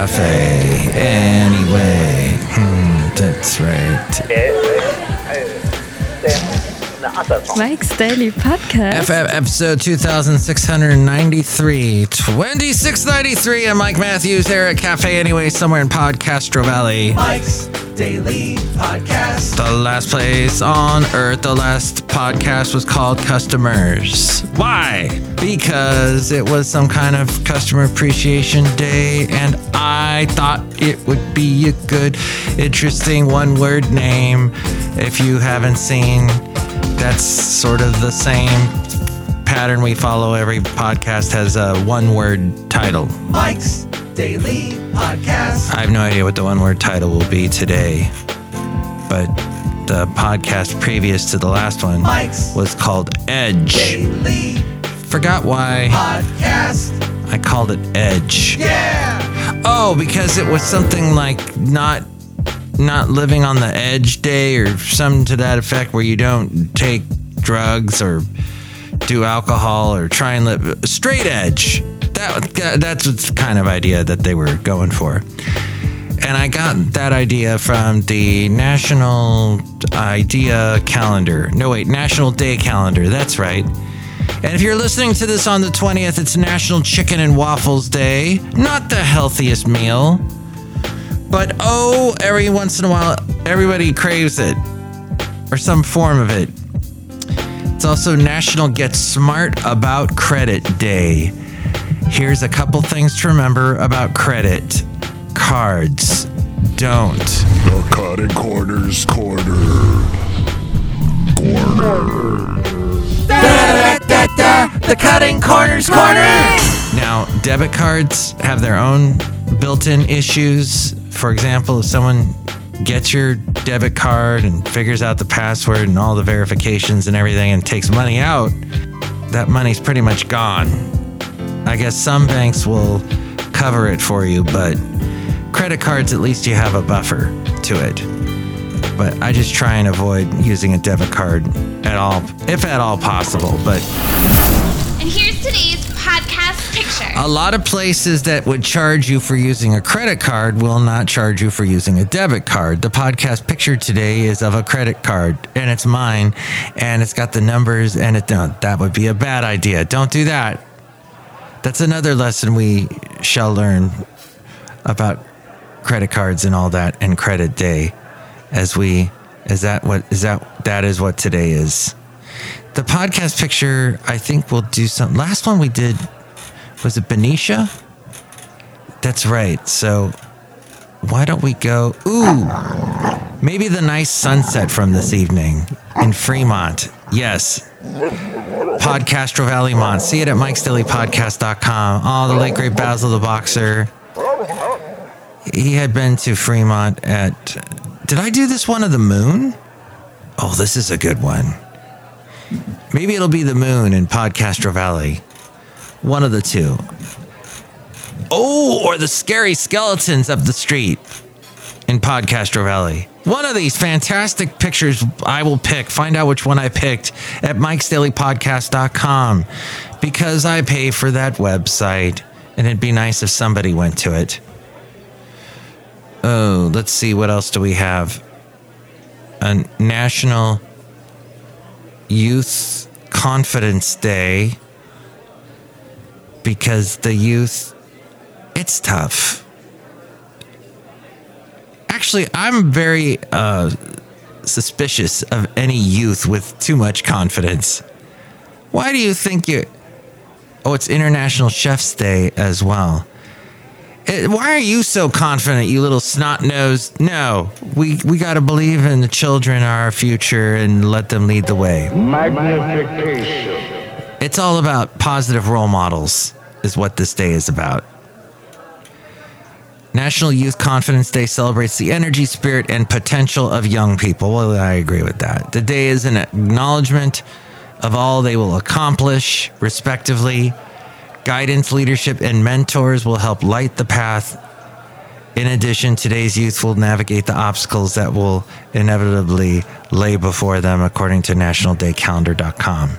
cafe. Anyway, hmm, that's right. Mike's Daily Podcast. FF episode 2693, 2693. I'm Mike Matthews here at Cafe Anyway, somewhere in Podcastro Valley. Mike's Daily Podcast. The last place on earth, the last podcast was called Customers. Why? Because it was some kind of customer appreciation day, and I thought it would be a good, interesting one word name. If you haven't seen, that's sort of the same pattern we follow. Every podcast has a one word title. Mike's Daily Podcast. I have no idea what the one word title will be today, but the podcast previous to the last one Mike's was called Edge. Daily Forgot why Podcast. I called it Edge. Yeah. Oh, because it was something like not not living on the edge day or something to that effect where you don't take drugs or do alcohol or try and live straight edge. That that's the kind of idea that they were going for. And I got that idea from the National Idea Calendar. No, wait, National Day Calendar. That's right. And if you're listening to this on the 20th, it's National Chicken and Waffles Day. Not the healthiest meal. But oh, every once in a while, everybody craves it or some form of it. It's also National Get Smart About Credit Day. Here's a couple things to remember about credit cards. Don't. The cutting corners corner. Corner. Da, da, da, da, The cutting corners corner. Now, debit cards have their own built-in issues. For example, if someone gets your debit card and figures out the password and all the verifications and everything and takes money out, that money's pretty much gone. I guess some banks will cover it for you, but credit cards, at least you have a buffer to it. But I just try and avoid using a debit card at all, if at all possible. But And here's today's podcast picture. a lot of places that would charge you for using a credit card will not charge you for using a debit card. The podcast picture today is of a credit card, and it's mine, and it's got the numbers, and it don't. That would be a bad idea. Don't do that. That's another lesson we shall learn about credit cards and all that, and credit day, as we is that what is that that is what today is. The podcast picture, I think we'll do some. Last one we did was it Benicia? That's right. So why don't we go? Ooh, maybe the nice sunset from this evening in Fremont. Yes. Podcastro Valley Mont. See it at mikesdailypodcast.com. Oh, the late great Basil the Boxer. He had been to Fremont at. Did I do this one of the moon? Oh, this is a good one. Maybe it'll be the moon in Podcastro Valley. One of the two. Oh, or the scary skeletons up the street in Podcastro Valley. One of these fantastic pictures I will pick. Find out which one I picked at mikesdailypodcast.com because I pay for that website and it'd be nice if somebody went to it. Oh, let's see. What else do we have? A National Youth Confidence Day because the youth, it's tough. Actually, I'm very uh, suspicious of any youth with too much confidence. Why do you think you? Oh, it's International Chef's Day as well. Eh, why are you so confident, you little snot nose? No, we we got to believe in the children are our future and let them lead the way. Magnification. It's all about positive role models, is what this day is about. National Youth Confidence Day celebrates the energy, spirit, and potential of young people. Well, I agree with that. The day is an acknowledgement of all they will accomplish, respectively. Guidance, leadership, and mentors will help light the path. In addition, today's youth will navigate the obstacles that will inevitably lay before them, according to nationaldaycalendar.com.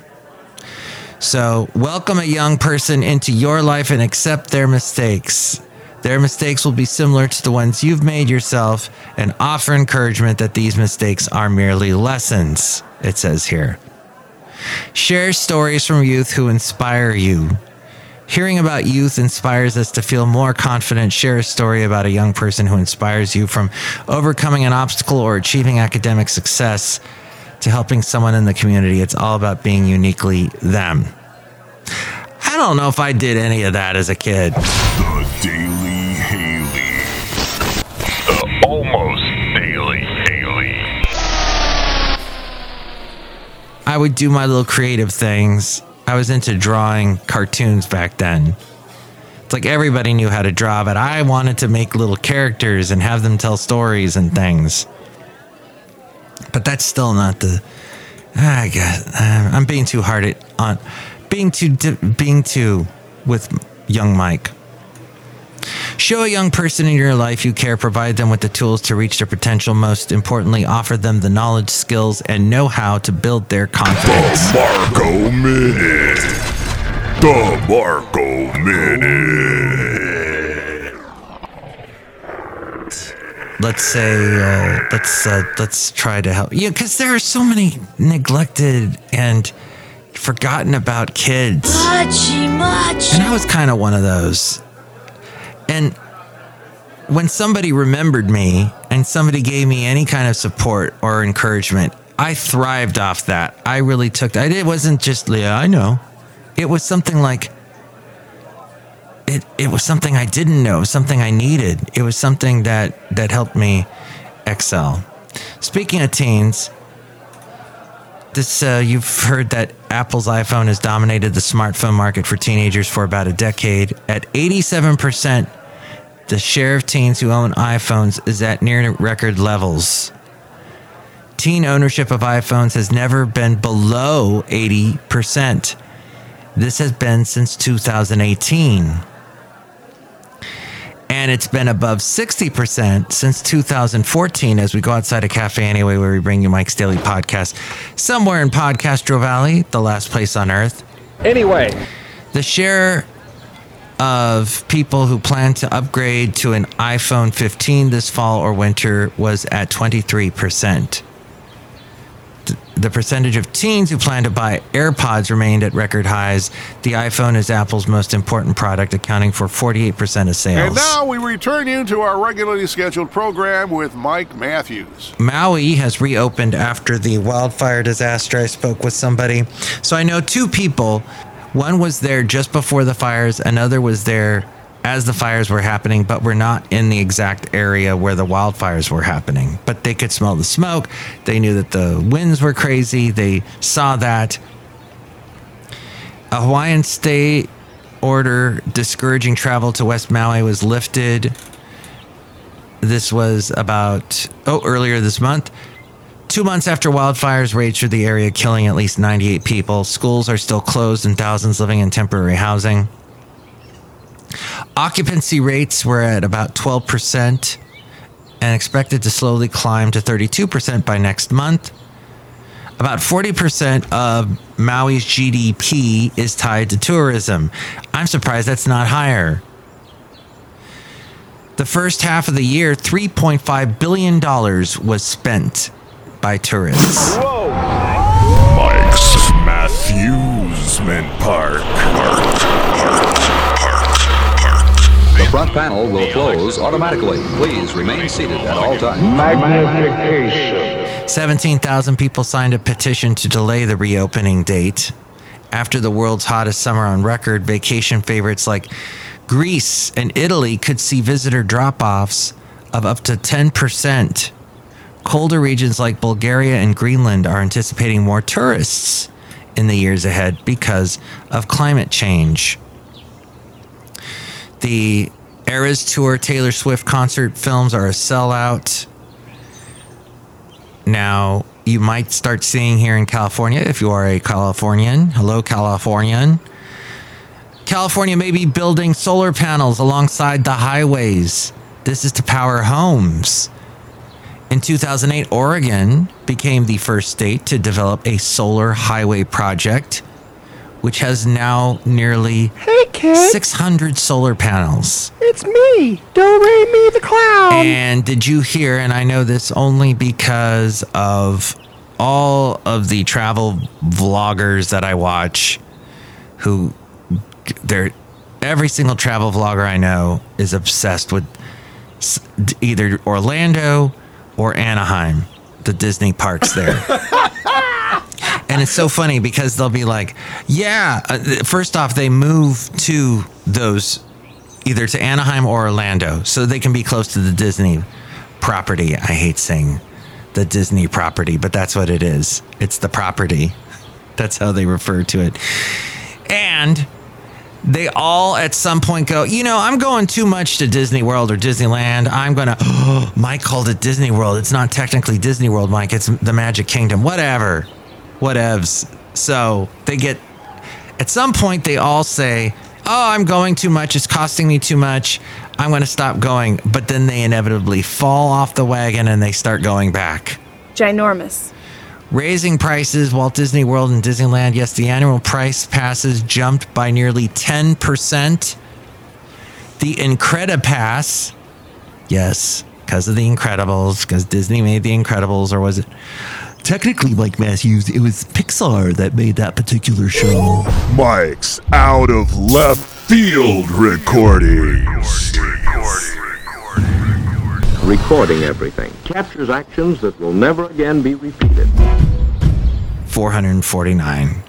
So, welcome a young person into your life and accept their mistakes. Their mistakes will be similar to the ones you've made yourself and offer encouragement that these mistakes are merely lessons, it says here. Share stories from youth who inspire you. Hearing about youth inspires us to feel more confident. Share a story about a young person who inspires you from overcoming an obstacle or achieving academic success to helping someone in the community. It's all about being uniquely them. I don't know if I did any of that as a kid. The Daily Haley. The almost Daily Haley. I would do my little creative things. I was into drawing cartoons back then. It's like everybody knew how to draw, but I wanted to make little characters and have them tell stories and things. But that's still not the. I guess I'm being too hard at, on being too being too with young Mike. Show a young person in your life you care, provide them with the tools to reach their potential. Most importantly, offer them the knowledge, skills, and know how to build their confidence. The Marco Minute. The Marco Minute. Let's say, uh, let's uh, let's try to help. Yeah, because there are so many neglected and forgotten about kids. And I was kind of one of those. And when somebody remembered me and somebody gave me any kind of support or encouragement, I thrived off that. I really took that. It wasn't just, yeah, I know. It was something like, it, it was something I didn't know, something I needed. It was something that, that helped me excel. Speaking of teens, this uh, you've heard that Apple's iPhone has dominated the smartphone market for teenagers for about a decade. At 87%, the share of teens who own iPhones is at near record levels. Teen ownership of iPhones has never been below 80%. This has been since 2018. And it's been above 60% since 2014 as we go outside a cafe anyway, where we bring you Mike's Daily Podcast. Somewhere in Podcastro Valley, the last place on earth. Anyway, The share of people who plan to upgrade to an iPhone 15 this fall or winter was at 23%. Th- The percentage of teens who plan to buy AirPods remained at record highs. The iPhone is Apple's most important product, accounting for 48% of sales. And now we return you to our regularly scheduled program with Mike Matthews. Maui has reopened after the wildfire disaster. I spoke with somebody. So I know two people. One was there just before the fires, another was there as the fires were happening, but were not in the exact area where the wildfires were happening. But they could smell the smoke. They knew that the winds were crazy. They saw that. A Hawaiian state order discouraging travel to West Maui was lifted. This was about, oh, earlier this month. Two months after wildfires raged through the area, killing at least 98 people, schools are still closed and thousands living in temporary housing. Occupancy rates were at about 12% and expected to slowly climb to 32% by next month. About 40% of Maui's GDP is tied to tourism. I'm surprised that's not higher. The first half of the year, $3.5 billion was spent by tourists. Whoa. Mike's Matthewsman Park. Park. Park. Front panel will close automatically. Please remain seated at all times. Magnification. 17,000 people signed a petition to delay the reopening date. After the world's hottest summer on record, vacation favorites like Greece and Italy could see visitor drop offs of up to 10%. Colder regions like Bulgaria and Greenland are anticipating more tourists in the years ahead because of climate change. The Eras Tour Taylor Swift concert films are a sellout. Now, you might start seeing here in California if you are a Californian. Hello, Californian. California may be building solar panels alongside the highways. This is to power homes. In 2008, Oregon became the first state to develop a solar highway project which has now nearly Hey, kid. 600 solar panels. It's me, Do Re Mi the Clown. And did you hear? And I know this only because of all of the travel vloggers that I watch who they're every single travel vlogger I know is obsessed with either Orlando or Anaheim, the Disney parks there. and it's so funny because they'll be like, yeah, uh, first off, they move to those either to Anaheim or Orlando so they can be close to the Disney property. I hate saying the Disney property, but that's what it is. It's the property. That's how they refer to it. And they all at some point go, you know, I'm going too much to Disney World or Disneyland. I'm going to, oh, Mike called it Disney World. It's not technically Disney World, Mike. It's the Magic Kingdom. Whatever. Whatevs. So they get, at some point, they all say, oh, I'm going too much. It's costing me too much. I'm going to stop going. But then they inevitably fall off the wagon and they start going back Ginormous. raising prices walt disney world and disneyland yes the annual price passes jumped by nearly 10% the incredipass yes because of the incredibles because disney made the incredibles or was it technically mike matthews it was pixar that made that particular show. Mike's out of left field recordings. Recording everything. Captures actions that will never again be repeated. $449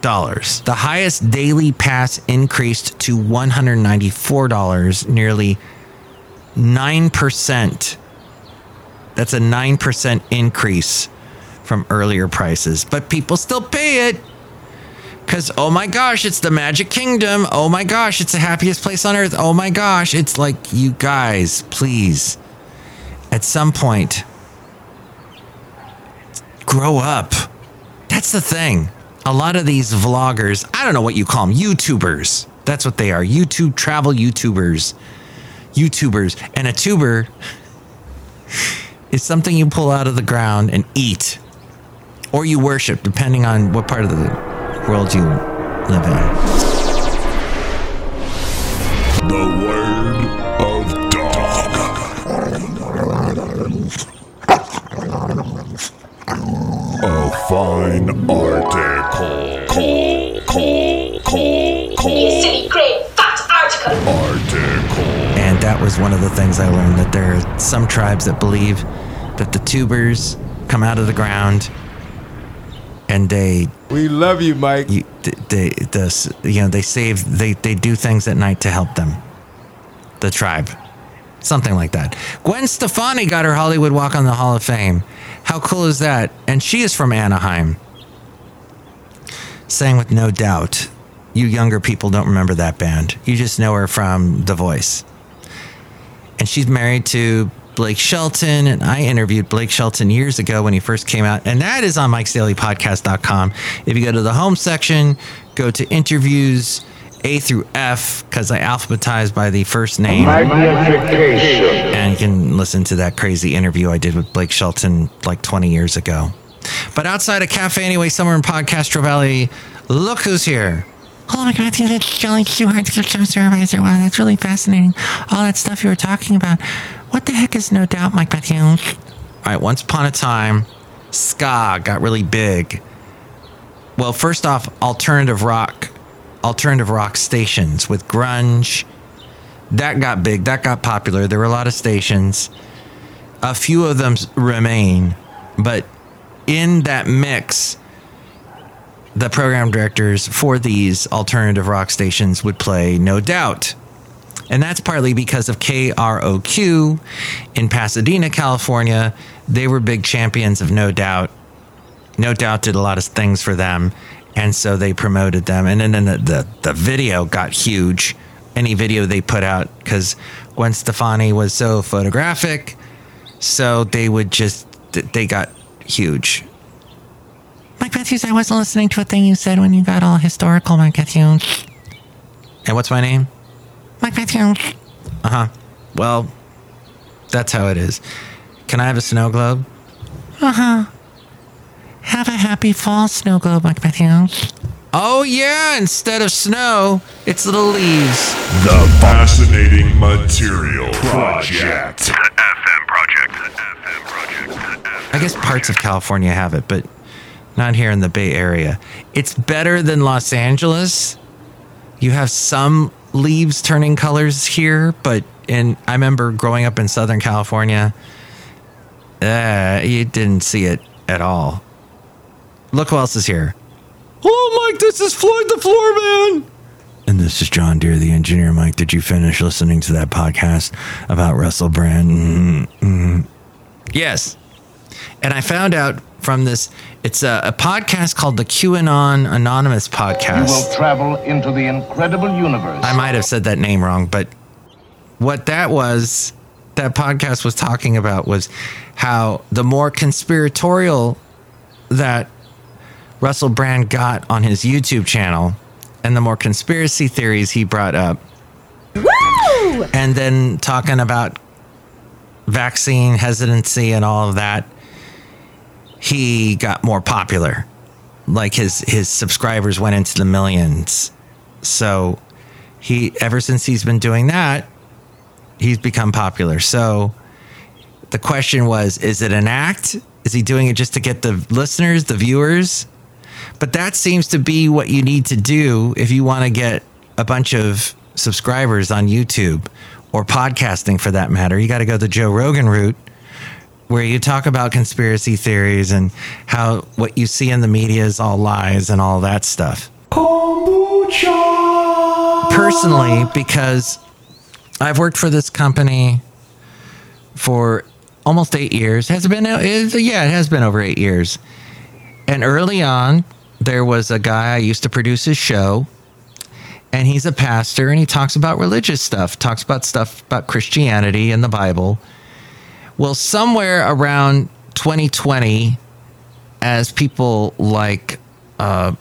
the highest daily pass increased to $194 nearly 9% that's a 9% increase from earlier prices but people still pay it because oh my gosh it's the magic kingdom oh my gosh it's the happiest place on earth oh my gosh it's like you guys please at some point grow up that's the thing. A lot of these vloggers, I don't know what you call them, YouTubers. That's what they are. YouTube travel YouTubers. YouTubers. And a tuber is something you pull out of the ground and eat. Or you worship, depending on what part of the world you live in. The word of dog. A fine article. Call, call, call, call. Silly, great, fat article. Article. And that was one of the things I learned that there are some tribes that believe that the tubers come out of the ground and they We love you, Mike. you, they, the, you know, they save, they, they do things at night to help them. The tribe. Something like that. Gwen Stefani got her Hollywood Walk on the Hall of Fame. How cool is that? And she is from Anaheim. Saying with no doubt. You younger people don't remember that band. You just know her from The Voice. And she's married to Blake Shelton. And I interviewed Blake Shelton years ago when he first came out. And that is on mikesdailypodcast.com. If you go to the home section, go to interviews A through F, because I alphabetized by the first name. Magnification. And you can listen to that crazy interview I did with Blake Shelton like 20 years ago. But outside a cafe anyway, somewhere in Podcastro Valley, look who's here. Oh my God, it's Chely Shoehart, show supervisor. Wow, that's really fascinating. All that stuff you were talking about. What the heck is No Doubt, Mike Matthews? All right, once upon a time, ska got really big. Well, first off, alternative rock, alternative rock stations with grunge. That got big. That got popular. There were a lot of stations. A few of them remain, but in that mix, the program directors for these alternative rock stations would play No Doubt. And that's partly because of KROQ in Pasadena, California. They were big champions of No Doubt. No Doubt did a lot of things for them. And so they promoted them. And then the, the, the video got huge. Any video they put out, because Gwen Stefani was so photographic. So they would just, they got huge. Mike Matthews, I wasn't listening to a thing you said when you got all historical, Mike Matthews. And what's my name? Mike Matthews. Uh huh. Well, that's how it is. Can I have a snow globe? Uh huh. Have a happy fall, snow globe, Mike Matthews. Oh, yeah, instead of snow, it's little leaves. The Fascinating Material Project. It's an FM project. I guess parts of California have it, but not here in the Bay Area. It's better than Los Angeles. You have some leaves turning colors here, but in I remember growing up in Southern California, uh, you didn't see it at all. Look who else is here. Hello, Mike. This is Floyd the Floor Man. And this is John Deer, the engineer. Mike, did you finish listening to that podcast about Russell Brand? Mm-hmm. Yes. And I found out from this, it's a, a podcast called the QAnon Anonymous Podcast. You will travel into the incredible universe. I might have said that name wrong, but what that was, that podcast was talking about was how the more conspiratorial that Russell Brand got on his YouTube channel and the more conspiracy theories he brought up. And then talking about vaccine hesitancy and all of that, he got more popular. Like his his subscribers went into the millions. So he ever since he's been doing that, he's become popular. So the question was, is it an act? Is he doing it just to get the listeners, the viewers? But that seems to be what you need to do if you want to get a bunch of subscribers on YouTube or podcasting for that matter. You got to go the Joe Rogan route where you talk about conspiracy theories and how what you see in the media is all lies and all that stuff. Personally, because I've worked for this company for almost eight years. Has it been? Is, yeah, it has been over eight years. And early on, there was a guy I used to produce his show, and he's a pastor, and he talks about religious stuff, talks about stuff about Christianity and the Bible. Well, somewhere around 2020, as people like, uh,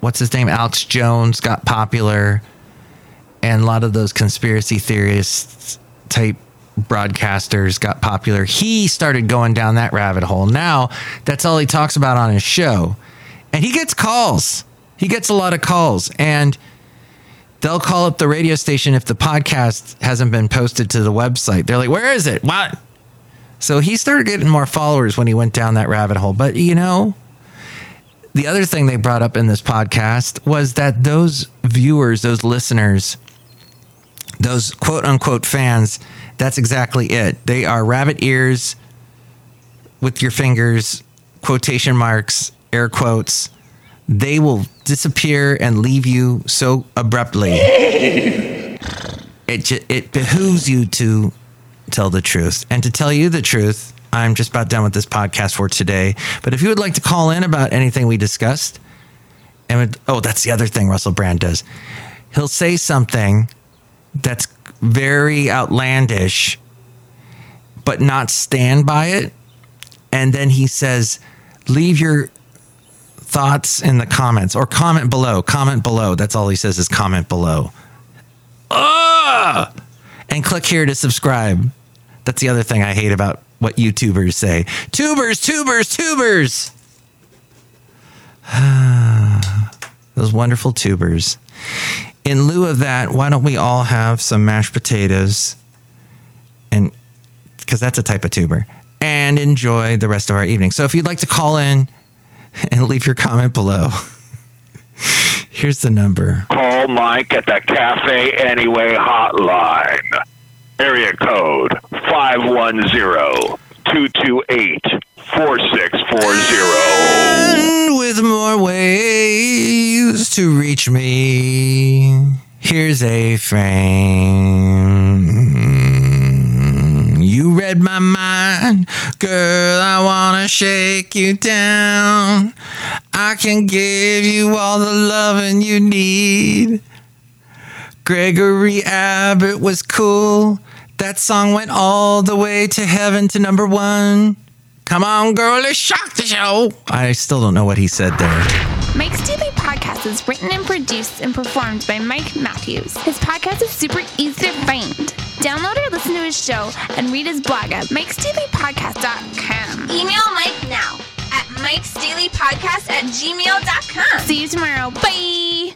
what's his name, Alex Jones got popular, and a lot of those conspiracy theorists type broadcasters got popular, he started going down that rabbit hole. Now, that's all he talks about on his show. And he gets calls. He gets a lot of calls. And they'll call up the radio station if the podcast hasn't been posted to the website. They're like, where is it? What? So he started getting more followers when he went down that rabbit hole. But, you know, the other thing they brought up in this podcast was that those viewers, those listeners, those quote unquote fans, that's exactly it. They are rabbit ears with your fingers, quotation marks, air quotes. They will disappear and leave you so abruptly. It, it behooves you to tell the truth. And to tell you the truth, I'm just about done with this podcast for today. But if you would like to call in about anything we discussed, and would, oh, that's the other thing Russell Brand does. He'll say something that's very outlandish, but not stand by it. And then he says, leave your thoughts in the comments or comment below. Comment below. That's all he says is comment below. Ugh! And click here to subscribe. That's the other thing I hate about what YouTubers say. Tubers, tubers, tubers. Those wonderful tubers. In lieu of that, why don't we all have some mashed potatoes and because that's a type of tuber and enjoy the rest of our evening. So if you'd like to call in and leave your comment below, here's the number. Call Mike at the Cafe Anyway hotline. Area code 510-228-4640. And with more ways to reach me, here's a frame. You read my mind, girl. I wanna shake you down. I can give you all the loving you need. Gregory Abbott was cool. That song went all the way to heaven to number one. Come on, girl, let's shock the show. I still don't know what he said there. Mike's Daily Podcast is written and produced and performed by Mike Matthews. His podcast is super easy to find. Download or listen to his show and read his blog at mikesdailypodcast.com. Email Mike now at mikesdailypodcast Daily Podcast at gmail.com. See you tomorrow. Bye.